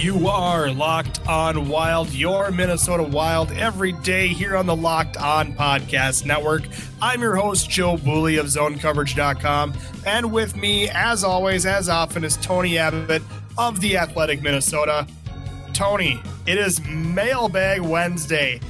You are Locked On Wild, your Minnesota Wild, every day here on the Locked On Podcast Network. I'm your host, Joe Bouley of ZoneCoverage.com. And with me, as always, as often, is Tony Abbott of The Athletic Minnesota. Tony, it is Mailbag Wednesday.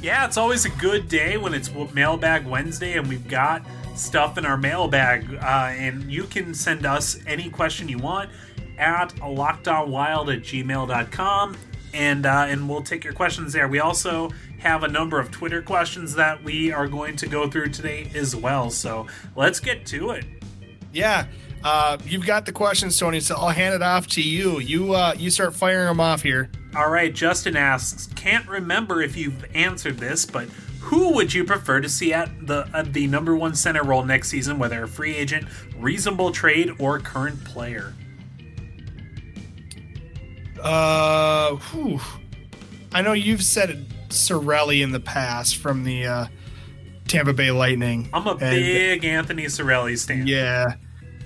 Yeah, it's always a good day when it's Mailbag Wednesday and we've got stuff in our mailbag. Uh, and you can send us any question you want at lockedonwild at gmail.com and uh, and we'll take your questions there. We also have a number of Twitter questions that we are going to go through today as well. So let's get to it. Yeah, uh, you've got the questions, Tony. So I'll hand it off to you. You uh, you start firing them off here. All right. Justin asks, can't remember if you've answered this, but who would you prefer to see at the at the number one center role next season, whether a free agent, reasonable trade, or current player? Uh, whew. I know you've said Cirelli in the past from the uh, Tampa Bay Lightning. I'm a and, big Anthony Cirelli stan. Yeah,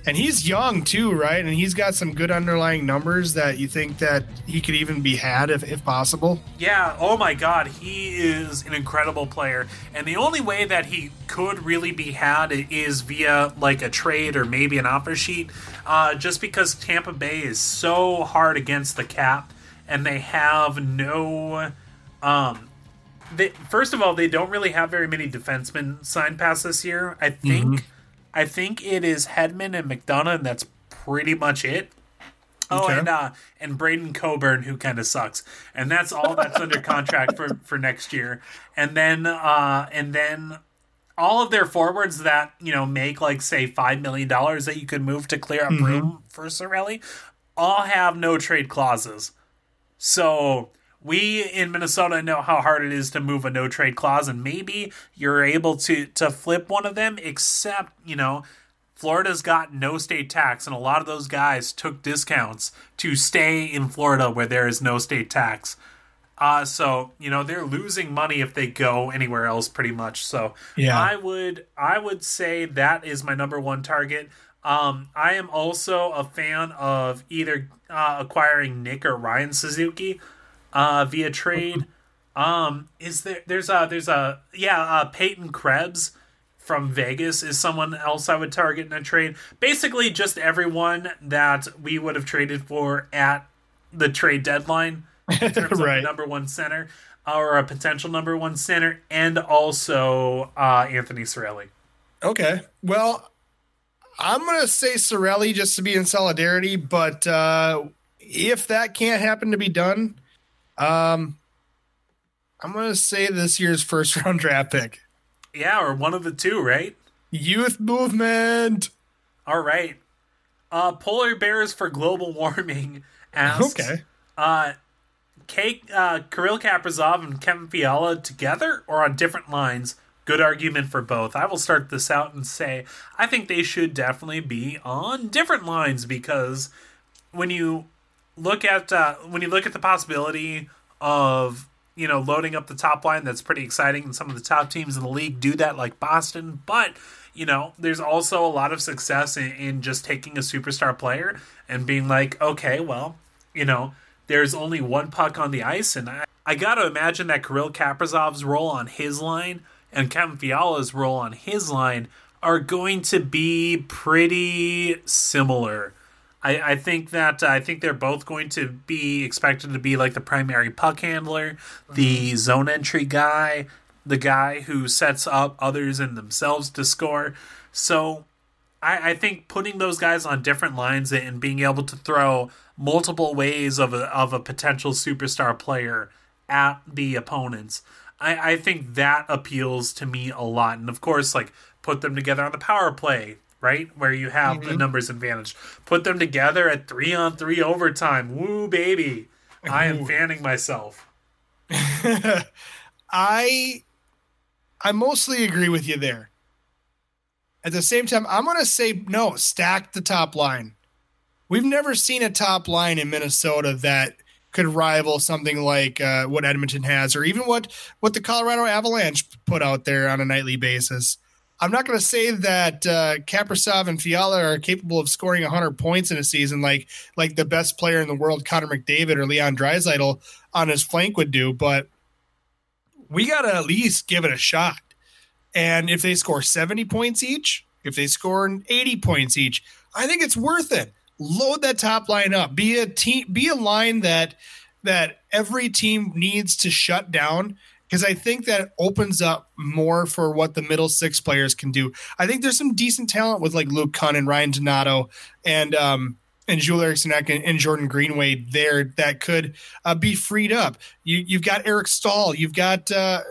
and he's young too, right? And he's got some good underlying numbers that you think that he could even be had if, if possible. Yeah. Oh my God, he is an incredible player, and the only way that he could really be had is via like a trade or maybe an offer sheet, uh, just because Tampa Bay is so hard against the cap, and they have no. Um, they, first of all, they don't really have very many defensemen signed past this year. I think. Mm-hmm I think it is Hedman and McDonagh, and that's pretty much it. Oh, okay. and uh, and Braydon Coburn, who kind of sucks, and that's all that's under contract for for next year. And then uh, and then all of their forwards that you know make like say five million dollars that you could move to clear up mm-hmm. room for Cirelli, all have no trade clauses. So we in Minnesota know how hard it is to move a no trade clause, and maybe you're able to to flip one of them. Except, you know, Florida's got no state tax, and a lot of those guys took discounts to stay in Florida where there is no state tax. Uh, so you know they're losing money if they go anywhere else, pretty much. So yeah, I would I would say that is my number one target. Um, I am also a fan of either uh, acquiring Nick or Ryan Suzuki uh, via trade. Um, is there? There's a there's a yeah. Uh, Peyton Krebs from Vegas is someone else I would target in a trade. Basically, just everyone that we would have traded for at the trade deadline in terms right. of number one center or a potential number one center, and also uh, Anthony Cirelli. Okay, well, I'm gonna say Cirelli just to be in solidarity, but uh, if that can't happen to be done, um, I'm gonna say this year's first round draft pick. Yeah, or one of the two, right? Youth movement. All right. Uh, polar bears for global warming asks. Okay. Uh, Kate, uh, Kirill Kaprizov and Kevin Fiala together or on different lines? Good argument for both. I will start this out and say I think they should definitely be on different lines because when you look at uh, when you look at the possibility of you know loading up the top line, that's pretty exciting, and some of the top teams in the league do that, like Boston. But you know, there's also a lot of success in, in just taking a superstar player and being like, okay, well, you know, there's only one puck on the ice, and I, I got to imagine that Kirill Kaprizov's role on his line and Kevin Fiala's role on his line are going to be pretty similar. I, I think that uh, I think they're both going to be expected to be like the primary puck handler, the mm-hmm. zone entry guy, the guy who sets up others and themselves to score. So I, I think putting those guys on different lines and being able to throw multiple ways of a, of a potential superstar player at the opponents, I, I think that appeals to me a lot. And of course, like put them together on the power play, right? Where you have mm-hmm. the numbers advantage. Put them together at three on three overtime. Woo, baby. I am fanning myself. I I mostly agree with you there. At the same time, I'm gonna say no, stack the top line. We've never seen a top line in Minnesota that could rival something like uh, what Edmonton has, or even what what the Colorado Avalanche put out there on a nightly basis. I'm not going to say that uh, Kaprizov and Fiala are capable of scoring 100 points in a season like like the best player in the world, Connor McDavid or Leon Draisaitl on his flank would do, but we got to at least give it a shot. And if they score 70 points each, if they score 80 points each, I think it's worth it. Load that top line up. Be a team be a line that that every team needs to shut down because I think that opens up more for what the middle six players can do. I think there's some decent talent with like Luke Kunin and Ryan Donato and um and Joel Eriksson and, Jordan Greenway there that could uh, be freed up. You you've got Eric Staal, you've got uh,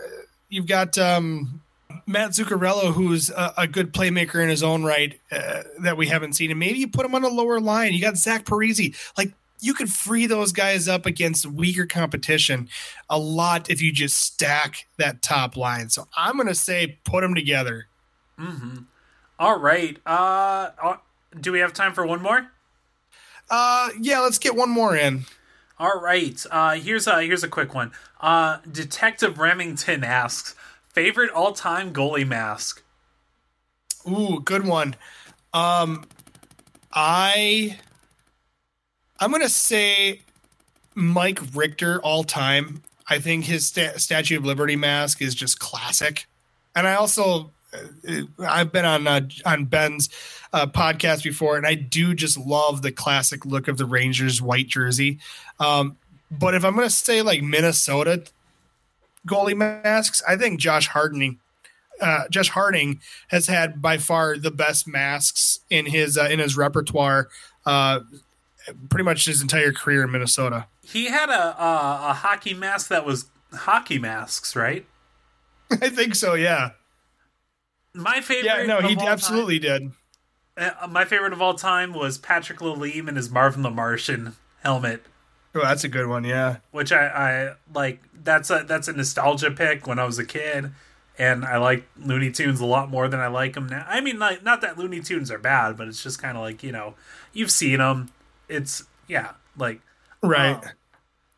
you've got um, Matt Zuccarello, who's a, a, good playmaker in his own right uh, that we haven't seen, and maybe you put him on a lower line. You got Zach Parise, like you could free those guys up against weaker competition a lot if you just stack that top line. So I'm going to say put them together. Mm-hmm. All right. Uh, uh, do we have time for one more? Uh, yeah, let's get one more in. All right. Uh, here's a here's a quick one. Uh, Detective Remington asks, favorite all time goalie mask. Ooh, good one. Um, I I'm gonna say Mike Richter all time. I think his sta- Statue of Liberty mask is just classic, and I also uh, I've been on uh, on Ben's uh, podcast before, and I do just love the classic look of the Rangers white jersey. Um, but if I'm to say like Minnesota goalie masks, I think Josh Harding. Uh, Josh Harding has had by far the best masks in his uh, in his repertoire, uh, pretty much his entire career in Minnesota. He had a, a a hockey mask that was hockey masks, right? I think so. Yeah. My favorite. Yeah, no, he absolutely time, did. Uh, my favorite of all time was Patrick Lalime and his Marvin the Martian helmet. Oh, that's a good one. Yeah. Which I, I like. That's a that's a nostalgia pick when I was a kid, and I like Looney Tunes a lot more than I like them now. I mean, like not that Looney Tunes are bad, but it's just kind of like you know, you've seen them. It's yeah, like right. Uh,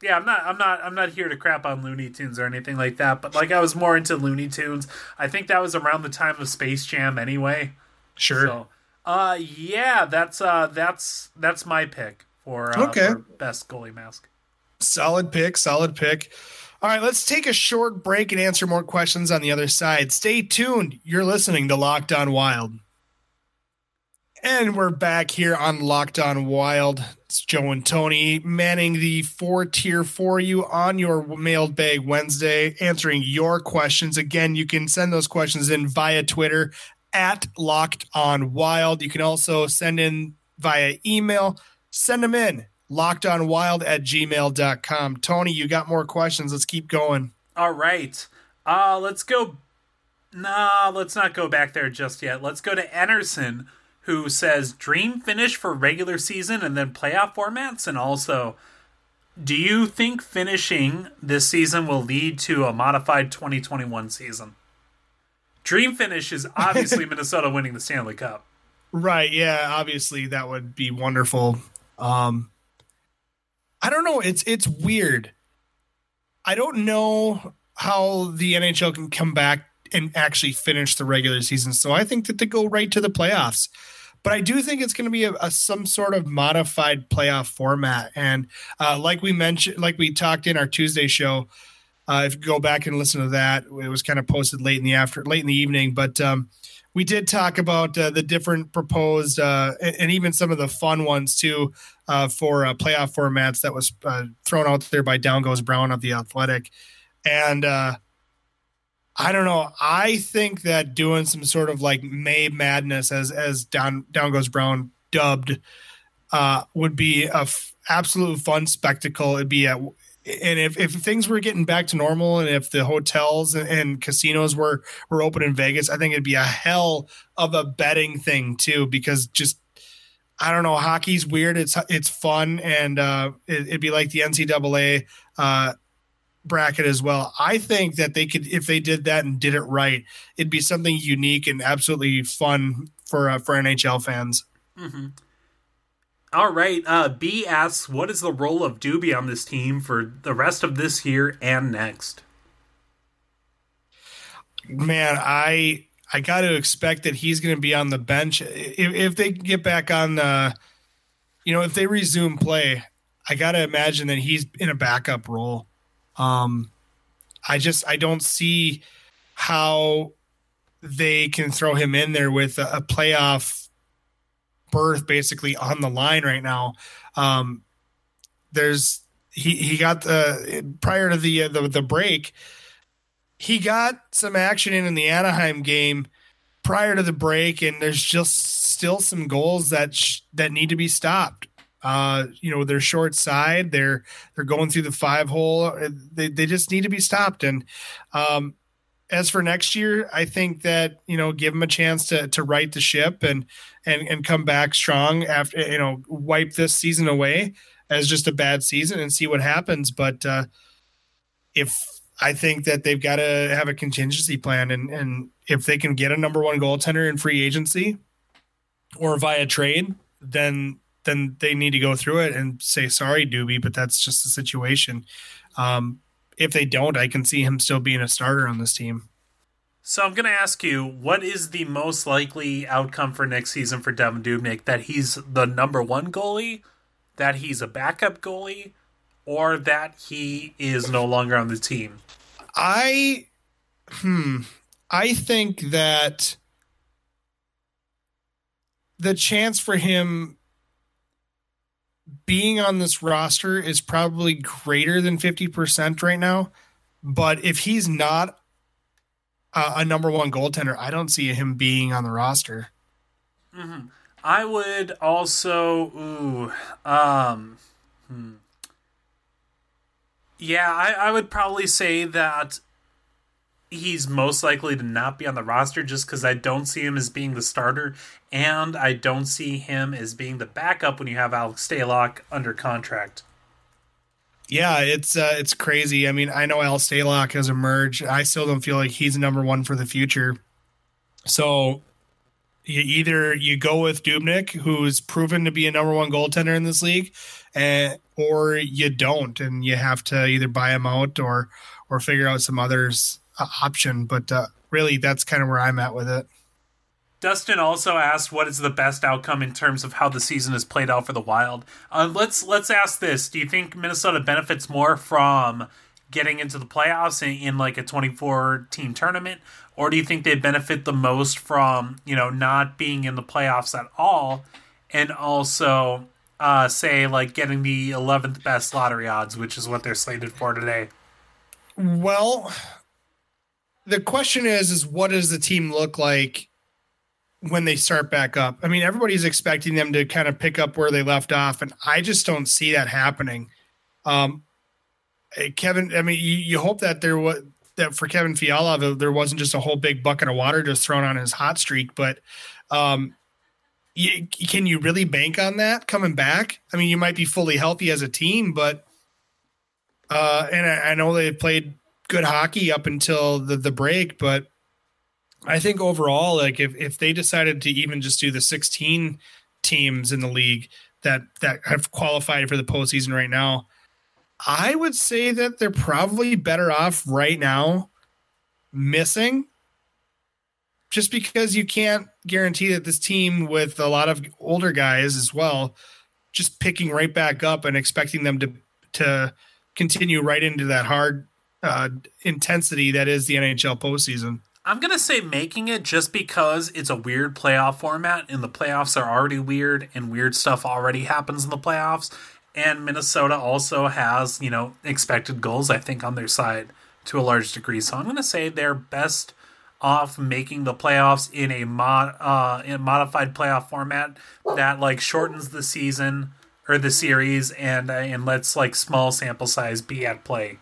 yeah, I'm not I'm not I'm not here to crap on Looney Tunes or anything like that, but like I was more into Looney Tunes. I think that was around the time of Space Jam anyway. Sure. So, uh yeah, that's uh that's that's my pick for uh, okay. For best goalie mask. Solid pick, solid pick. All right, let's take a short break and answer more questions on the other side. Stay tuned. You're listening to Locked On Wild. And we're back here on Locked On Wild. It's Joe and Tony manning the four tier for you on your mailbag Wednesday, answering your questions. Again, you can send those questions in via Twitter at Locked On Wild. You can also send in via email. Send them in lockedonwild at gmail.com. Tony, you got more questions. Let's keep going. All right. Uh, let's go. Nah, let's not go back there just yet. Let's go to Anderson who says dream finish for regular season and then playoff formats and also do you think finishing this season will lead to a modified 2021 season dream finish is obviously minnesota winning the stanley cup right yeah obviously that would be wonderful um i don't know it's it's weird i don't know how the nhl can come back and actually finish the regular season. So I think that they go right to the playoffs. But I do think it's going to be a, a, some sort of modified playoff format. And uh, like we mentioned, like we talked in our Tuesday show, uh, if you go back and listen to that, it was kind of posted late in the after, late in the evening. But um, we did talk about uh, the different proposed uh, and, even some of the fun ones too uh, for uh, playoff formats that was uh, thrown out there by Down Goes Brown of the Athletic, and uh, I don't know. I think that doing some sort of like May Madness, as as Down Down Goes Brown dubbed, would be a f- absolute fun spectacle. It'd be a and if, if things were getting back to normal and if the hotels and, and, casinos were were open in Vegas, I think it'd be a hell of a betting thing too. Because just I don't know, hockey's weird. It's it's fun and uh, it, would be like the NCAA uh, bracket as well. I think that they could, if they did that and did it right, it'd be something unique and absolutely fun for uh, for NHL fans. Mm-hmm. All right. Uh, B asks, "What is the role of Doobie on this team for the rest of this year and next?" Man, I I got to expect that he's going to be on the bench if, if they get back on the, you know, if they resume play. I got to imagine that he's in a backup role. Um, I just I don't see how they can throw him in there with a, a playoff berth basically on the line right now. Um, there's he he got the prior to the the, the break he got some action in in the Anaheim game prior to the break, and there's just still some goals that sh- that need to be stopped. Uh, you know, they're short side. They're they're going through the five hole. They they just need to be stopped. And um, as for next year, I think that you know give them a chance to to right the ship and and and come back strong after you know wipe this season away as just a bad season and see what happens. But uh, if I think that they've got to have a contingency plan, and and if they can get a number one goaltender in free agency or via trade, then then they need to go through it and say sorry, Doobie, but that's just the situation. Um, if they don't, I can see him still being a starter on this team. So I'm going to ask you, what is the most likely outcome for next season for Devan Dubnyk? That he's the number one goalie, that he's a backup goalie, or that he is no longer on the team? I hmm I think that the chance for him being on this roster is probably greater than 50% right now. But if he's not a, a number one goaltender, I don't see him being on the roster. Mm-hmm. I would also, ooh, um, hmm. Yeah, I, I would probably say that he's most likely to not be on the roster just because I don't see him as being the starter, and I don't see him as being the backup when you have Alex Stalock under contract. Yeah, it's uh, it's crazy. I mean, I know Al Stalock has emerged. I still don't feel like he's number one for the future. So you either you go with Dubnyk, who's proven to be a number one goaltender in this league, and, or you don't, and you have to either buy him out or or figure out some others option. But uh, really, that's kind of where I'm at with it. Dustin also asked, "What is the best outcome in terms of how the season has played out for the Wild?" Uh, let's let's ask this: Do you think Minnesota benefits more from getting into the playoffs in, in like a 24 team tournament, or do you think they benefit the most from you know not being in the playoffs at all, and also uh, say like getting the 11th best lottery odds, which is what they're slated for today? Well, the question is, is what does the team look like when they start back up? I mean, everybody's expecting them to kind of pick up where they left off, and I just don't see that happening. Um, Kevin, I mean, you, you hope that there was that for Kevin Fiala, there wasn't just a whole big bucket of water just thrown on his hot streak, but um, you, can you really bank on that coming back? I mean, you might be fully healthy as a team, but uh, and I, I know they played good hockey up until the, the break, but I think overall, like if, if they decided to even just do the 16 teams in the league that that have qualified for the postseason right now, I would say that they're probably better off right now missing just because you can't guarantee that this team with a lot of older guys as well just picking right back up and expecting them to to continue right into that hard uh, intensity that is the NHL postseason. I'm gonna say making it just because it's a weird playoff format, and the playoffs are already weird, and weird stuff already happens in the playoffs. And Minnesota also has, you know, expected goals, I think, on their side to a large degree. So I'm gonna say they're best off making the playoffs in a mod uh, in a modified playoff format that like shortens the season or the series and uh, and lets like small sample size be at play.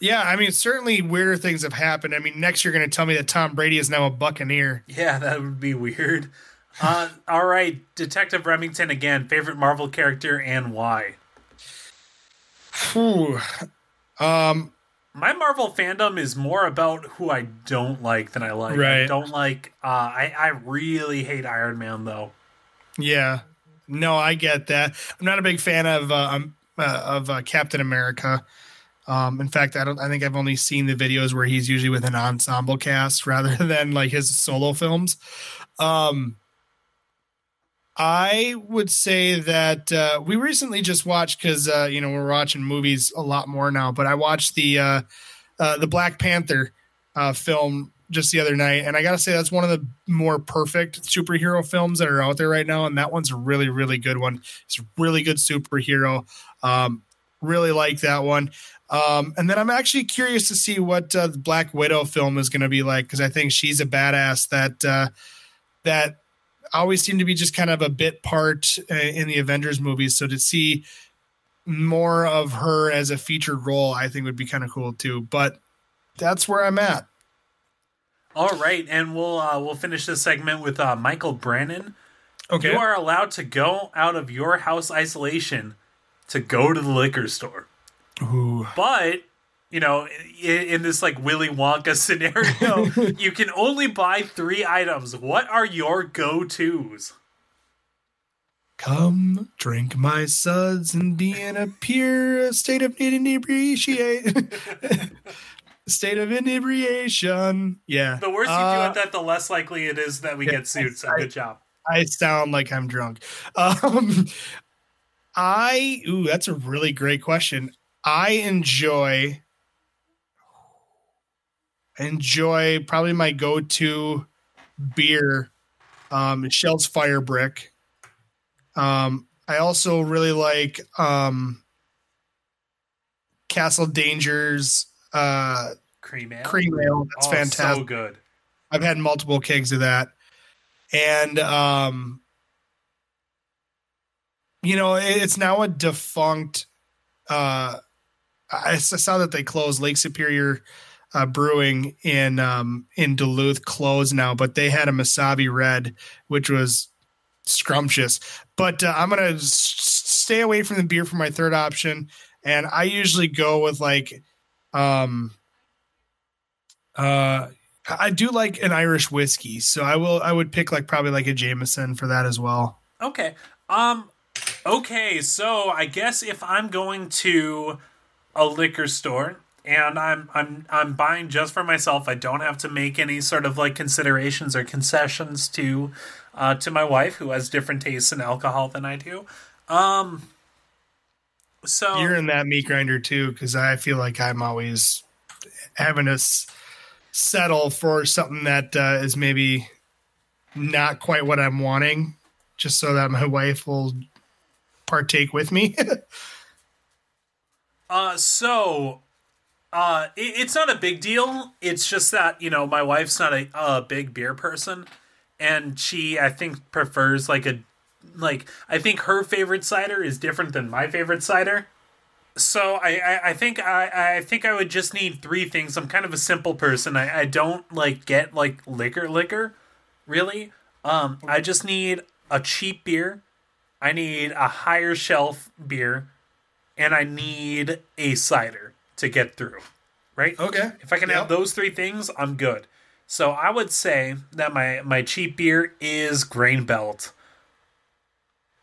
Yeah, I mean, certainly weirder things have happened. I mean, next you're going to tell me that Tom Brady is now a Buccaneer. Yeah, that would be weird. Uh, all right, Detective Remington again. Favorite Marvel character and why? Whew. Um, my Marvel fandom is more about who I don't like than I like. Right. I don't like. Uh, I I really hate Iron Man though. Yeah. No, I get that. I'm not a big fan of uh, um, uh, of uh, Captain America. Um, in fact, I don't. I think I've only seen the videos where he's usually with an ensemble cast rather than like his solo films. Um, I would say that uh, we recently just watched because uh, you know we're watching movies a lot more now. But I watched the uh, uh, the Black Panther uh, film just the other night, and I gotta say that's one of the more perfect superhero films that are out there right now. And that one's a really really good one. It's a really good superhero. Um, really like that one. Um, and then I'm actually curious to see what uh, the Black Widow film is going to be like because I think she's a badass that uh, that always seemed to be just kind of a bit part uh, in the Avengers movies. So to see more of her as a featured role, I think would be kind of cool too. But that's where I'm at. All right, and we'll uh, we'll finish this segment with uh, Michael Brannon. Okay, You are allowed to go out of your house isolation to go to the liquor store. Ooh. But you know, in, in this like Willy Wonka scenario, you can only buy three items. What are your go tos? Come drink my suds and be in a pure state of inebriation. state of inebriation. Yeah. The worse you do Uh, at that, the less likely it is that we yeah, get sued. So I- good job. I sound like I'm drunk. Um, I ooh, that's a really great question. I enjoy enjoy probably my go-to beer, um, Schell's Firebrick. Um, I also really like um, Castle Dangers uh, Cream ale. cream ale. That's oh, fantastic. So good. I've had multiple kegs of that. And um you know, it's now a defunct uh I saw that they closed Lake Superior uh, Brewing in um in Duluth closed now, but they had a Mesabi Red which was scrumptious. But uh, I'm to s- stay away from the beer for my third option and I usually go with like um uh I do like an Irish whiskey, so I will. I would pick like probably like a Jameson for that as well. Okay. Um. Okay. So I guess if I'm going to a liquor store and I'm I'm I'm buying just for myself, I don't have to make any sort of like considerations or concessions to uh, to my wife who has different tastes in alcohol than I do. Um. So You're in that meat grinder too, because I feel like I'm always having to s- settle for something that uh, is maybe not quite what I'm wanting, just so that my wife will partake with me. Uh, so, uh, it, it's not a big deal. It's just that you know my wife's not a, a big beer person, and she I think prefers like a like I think her favorite cider is different than my favorite cider. So I, I, I think I, I think I would just need three things. I'm kind of a simple person. I, I don't like get like liquor liquor, really. Um, I just need a cheap beer. I need a higher shelf beer and I need a cider to get through. Right? okay. If I can have those three things, I'm good. So I would say that my my cheap beer is Grain Belt.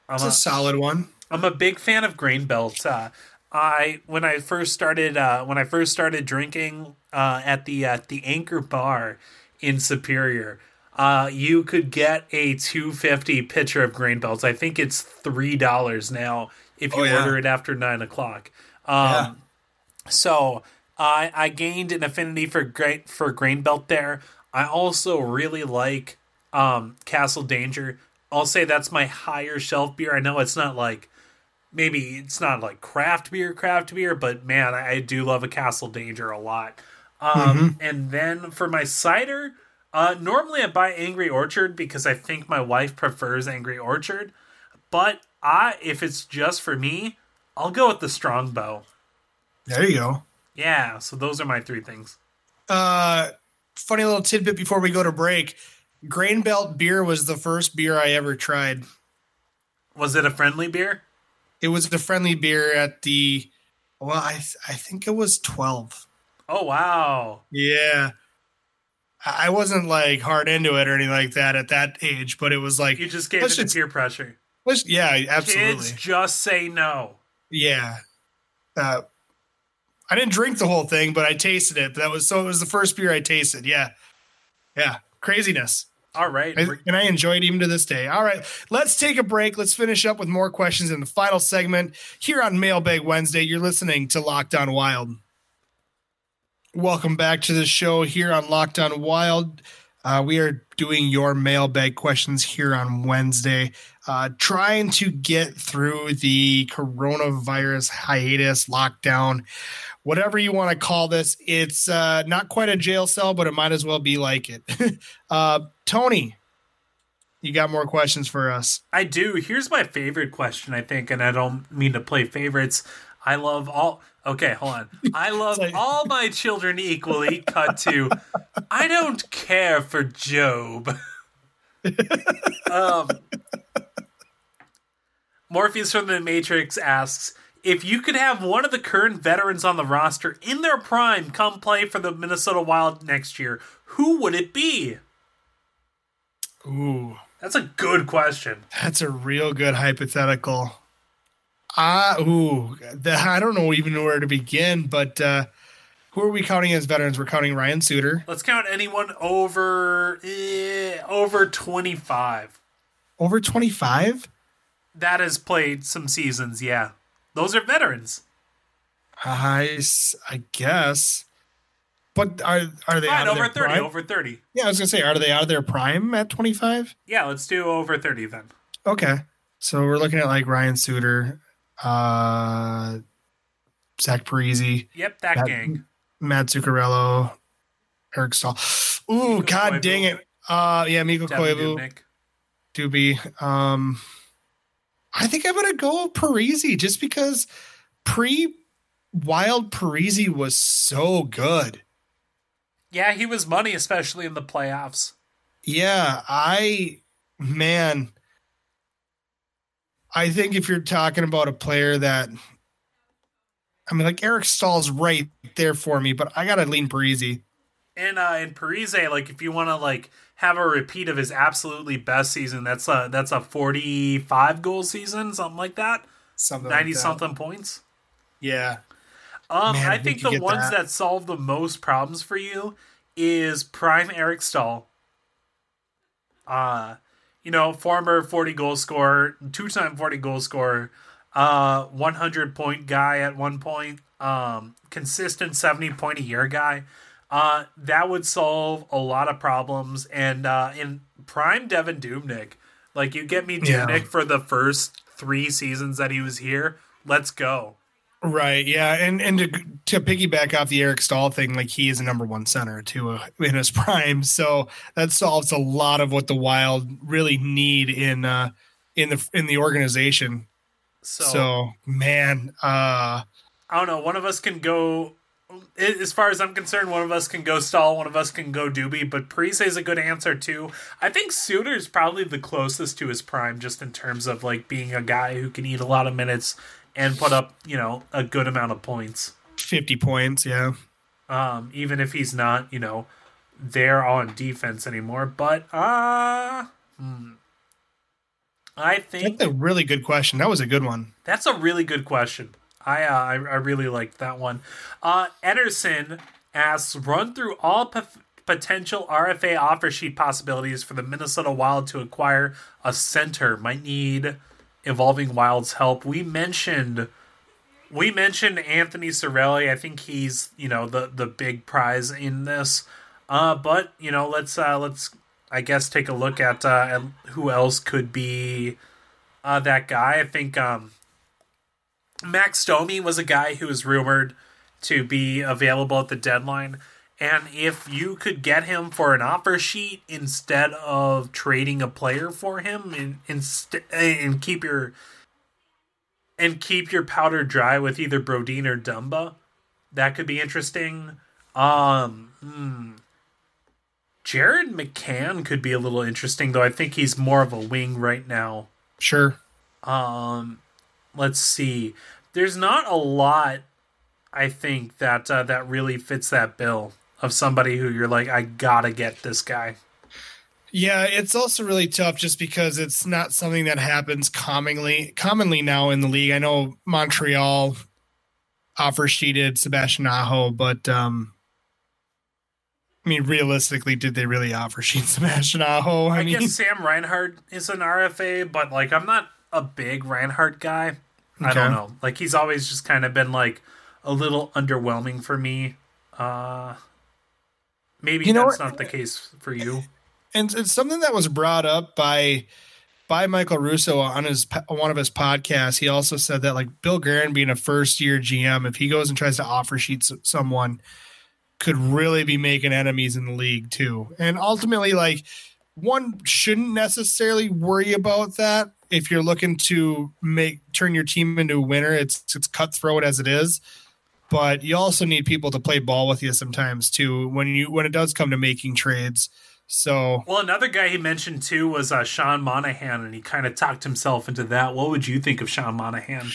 I'm It's a, a solid one. I'm a big fan of Grain Belt. Uh, I when I first started uh, when I first started drinking uh, at the at the Anchor Bar in Superior, uh, you could get a 250 pitcher of Grain Belts. I think it's three dollars now if you Oh, yeah. order it after nine o'clock. Um, So I I gained an affinity for great for Grain Belt there. I also really like um, Castle Danger. I'll say that's my higher shelf beer. I know it's not like maybe it's not like craft beer, craft beer, but man, I, I do love a Castle Danger a lot. Um, And then for my cider, uh, normally I buy Angry Orchard because I think my wife prefers Angry Orchard. But I, if it's just for me, I'll go with the Strongbow. There you go. Yeah, so those are my three things. Uh, funny little tidbit before we go to break. Grain Belt beer was the first beer I ever tried. Was it a friendly beer? It was the friendly beer at the well, I I think it was twelve. Oh wow! Yeah. I I wasn't like hard into it or anything like that at that age, but it was like You just gave it to just- peer pressure. Let's- yeah, absolutely. Kids just say no. Yeah. Uh, I didn't drink the whole thing, but I tasted it. That was so. It was the first beer I tasted. Yeah, yeah, craziness. All right, I, and I enjoy it even to this day. All right, let's take a break. Let's finish up with more questions in the final segment here on Mailbag Wednesday. You're listening to Locked On Wild. Welcome back to the show here on Locked On Wild. Uh, we are doing your mailbag questions here on Wednesday, uh, trying to get through the coronavirus hiatus, lockdown, whatever you want to call this. It's uh, not quite a jail cell, but it might as well be like it. Uh, Tony, you got more questions for us? I do. Here's my favorite question, I think, and I don't mean to play favorites. I love all. Okay, hold on. I love like, all my children equally. Cut to, I don't care for Job. um, Morpheus from the Matrix asks if you could have one of the current veterans on the roster in their prime come play for the Minnesota Wild next year, who would it be? Ooh. That's a good question. That's a real good hypothetical. Ah, uh, ooh, the, I don't know even where to begin, but uh, who are we counting as veterans? We're counting Ryan Suter. Let's count anyone over eh, over twenty five. Over twenty five. That has played some seasons. Yeah, those are veterans. I, I guess. But are are they Fine, over thirty? Prime? Over thirty. Yeah, I was gonna say, are they out of their prime at twenty five? Yeah, let's do over thirty then. Okay, so we're looking at like Ryan Suter, uh, Zach Parise. Yep, that Matt, gang. Matt Zuccarello, Eric Staal. Ooh, Mikko God Koivu. dang it! Uh, yeah, Mikko Koivu, Doobie. Um, I think I'm gonna go Parise just because pre Wild Parise was so good. Yeah, he was money, especially in the playoffs. Yeah, I man, I think if you're talking about a player that I mean, like Eric Staal's right there for me, but I gotta lean Parise. And uh in Parise, like if you want to like have a repeat of his absolutely best season, that's a that's a forty five goal season, something like that. Something ninety like something points. Yeah. Um, Man, I think the ones that. that solve the most problems for you is prime Eric Staal. Uh, you know, former 40 goal scorer, two time 40 goal scorer, uh, 100 point guy at one point, um, consistent 70 point a year guy. Uh, that would solve a lot of problems. And uh, in prime Devan Dubnyk, like you get me Dubnyk yeah. for the first three seasons that he was here. Let's go. Right. Yeah. And and to, to piggyback off the Eric Staal thing, like he is a number one center too uh, in his prime, so that solves a lot of what the Wild really need in uh in the in the organization. So, so man, uh I don't know. One of us can go. As far as I'm concerned, one of us can go Staal, one of us can go Doobie, but Parise is a good answer too. I think Suter is probably the closest to his prime, just in terms of like being a guy who can eat a lot of minutes and put up, you know, a good amount of points. 50 points, yeah. Um, even if he's not, you know, there on defense anymore. But uh hmm. I think that's a really good question. That was a good one. That's a really good question. I uh, I, I really liked that one. Uh, Ederson asks, run through all p- potential RFA offer sheet possibilities for the Minnesota Wild to acquire a center. Might need Evolving Wild's help. We mentioned we mentioned Anthony Cirelli. I think he's you know the the big prize in this. Uh, but you know let's uh, let's I guess take a look at, uh, who else could be uh, that guy. I think um, Max Domi was a guy who was rumored to be available at the deadline. And if you could get him for an offer sheet instead of trading a player for him, and inst- and keep your and keep your powder dry with either Brodin or Dumba, that could be interesting. Um, hmm. Jared McCann could be a little interesting, though. I think he's more of a wing right now. Sure. Um, let's see. There's not a lot, I think that uh, that really fits that bill of somebody who you're like, I gotta get this guy. Yeah, it's also really tough just because it's not something that happens commonly commonly now in the league. I know Montreal offer sheeted Sebastian Aho, but um, I mean, realistically, did they really offer sheet Sebastian Aho? I, I, mean, guess Sam Reinhart is an RFA, but like I'm not a big Reinhart guy. I don't know. Like he's always just kind of been like a little underwhelming for me. Uh maybe You know that's what? not the case for you. and it's something that was brought up by by Michael Russo on his on one of his podcasts. He also said that like Bill Guerin being a first year GM, if he goes and tries to offer sheet someone, could really be making enemies in the league too. And ultimately, like one shouldn't necessarily worry about that if you're looking to make turn your team into a winner. It's it's cutthroat as it is. But you also need people to play ball with you sometimes too when you when it does come to making trades. So Well, another guy he mentioned too was uh, Sean Monahan, and he kind of talked himself into that. What would you think of Sean Monahan?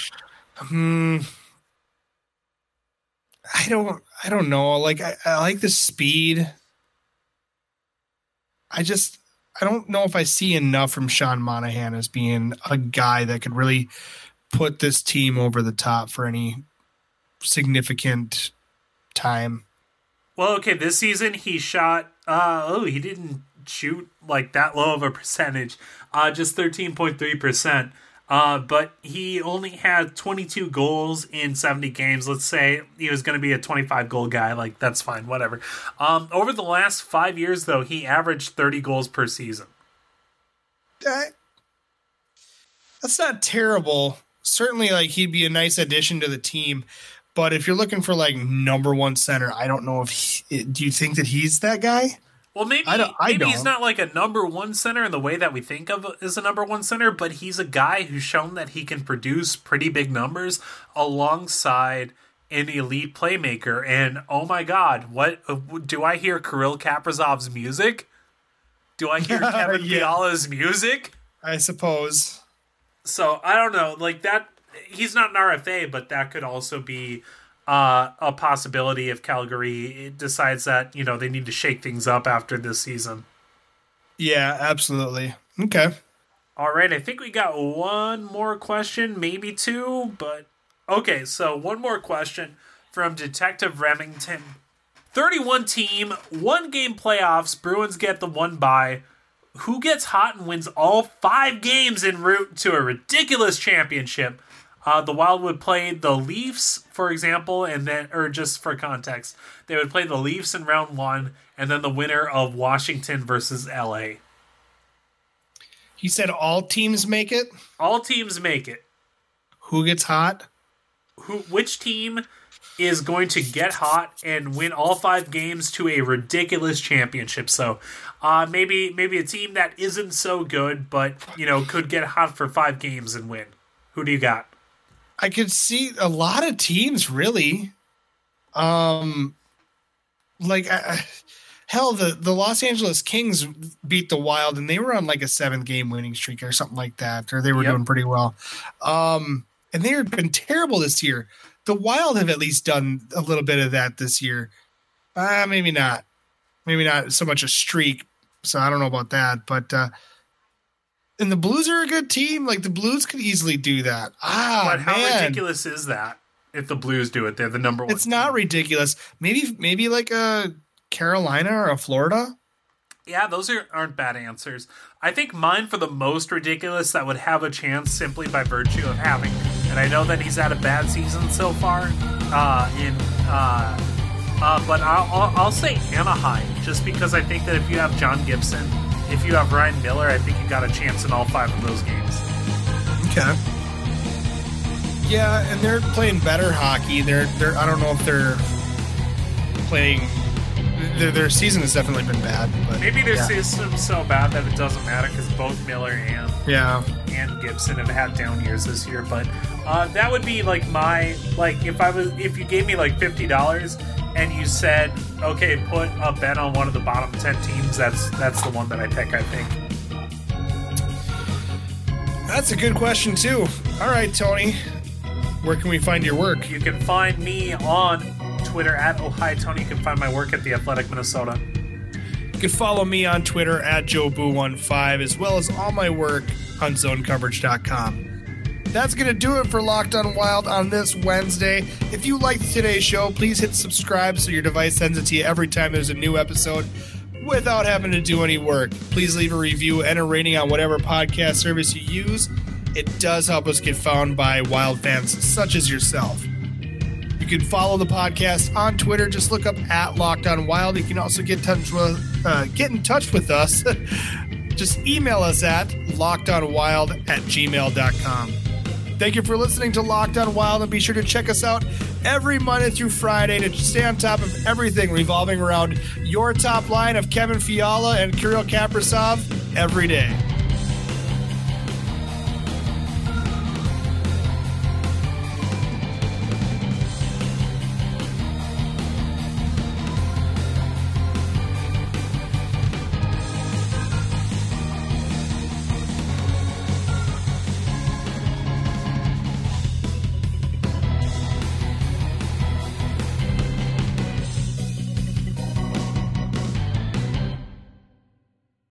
Hmm. I don't. I don't know. Like I, I like the speed. I just. I don't know if I see enough from Sean Monahan as being a guy that could really put this team over the top for any significant time. Well, okay, this season he shot. Uh, oh, he didn't shoot like that low of a percentage, uh, just thirteen point three percent. Uh, but he only had 22 goals in 70 games. Let's say he was going to be a 25 goal guy. Like, that's fine, whatever. Um, over the last five years, though, he averaged 30 goals per season. That- that's not terrible. Certainly, like he'd be a nice addition to the team. But if you're looking for like number one center, I don't know if he, do you think that he's that guy? Well, maybe I don't- I maybe he's don't. not like a number one center in the way that we think of as a number one center, but he's a guy who's shown that he can produce pretty big numbers alongside an elite playmaker. And oh my God, what uh, do I hear? Kirill Kaprizov's music? Do I hear Kevin Yeah. Music? I suppose. So I don't know, like that. He's not an RFA, but that could also be uh, a possibility if Calgary decides that you know they need to shake things up after this season. Yeah, absolutely. Okay. All right, I think we got one more question, maybe two, but okay. So one more question from Detective Remington. Thirty-one team, one game playoffs. Bruins get the one bye. Who gets hot and wins all five games en route to a ridiculous championship? Uh, the Wild would play the Leafs, for example, and then, or just for context, they would play the Leafs in round one, and then the winner of Washington versus LA. He said all teams make it. All teams make it. Who gets hot? who which team is going to get hot and win all five games to a ridiculous championship. So uh, maybe maybe a team that isn't so good, but you know could get hot for five games and win. Who do you got? I could see a lot of teams really. Um, like I, hell, the the Los Angeles Kings beat the Wild, and they were on like a seventh game winning streak or something like that, or they were Yep. doing pretty well. Um, and they have been terrible this year. The Wild have at least done a little bit of that this year. Uh, maybe not. Maybe not so much a streak. So I don't know about that, but. uh and the Blues are a good team. Like the Blues could easily do that. Ah, but how man. ridiculous is that? If the Blues do it, they're the number one. It's not ridiculous. Maybe maybe like a Carolina or a Florida. Yeah, those are, aren't bad answers. I think mine for the most ridiculous that would have a chance simply by virtue of having, and I know that he's had a bad season so far. Uh, in uh, uh, but I'll, I'll, I'll say Anaheim just because I think that if you have John Gibson, if you have Ryan Miller, I think you got a chance in all five of those games. Okay. Yeah, and they're playing better hockey. They're they're I don't know if they're playing their, their season has definitely been bad, but Maybe their yeah. system's so bad that it doesn't matter because both Miller and Yeah. and Gibson have had down years this year, but uh, that would be like my like if I was if you gave me like fifty dollars and you said okay put a bet on one of the bottom ten teams that's that's the one that I pick I think. That's a good question too. All right, Tony. Where can we find your work? You can find me on Twitter at Oh Hi Tony. You can find my work at the Athletic Minnesota. You can follow me on Twitter at JoeBoo15 as well as all my work on zonecoverage.com. That's going to do it for Locked on Wild on this Wednesday. If you liked today's show, please hit subscribe so your device sends it to you every time there's a new episode without having to do any work. Please leave a review and a rating on whatever podcast service you use. It does help us get found by wild fans such as yourself. You can follow the podcast on Twitter. Just look up at Locked On Wild. You can also get touch with, uh, get in touch with us. Just email us at lockedonwild at gmail.com. Thank you for listening to Locked On Wild, and be sure to check us out every Monday through Friday to stay on top of everything revolving around your top line of Kevin Fiala and Kirill Kaprizov every day.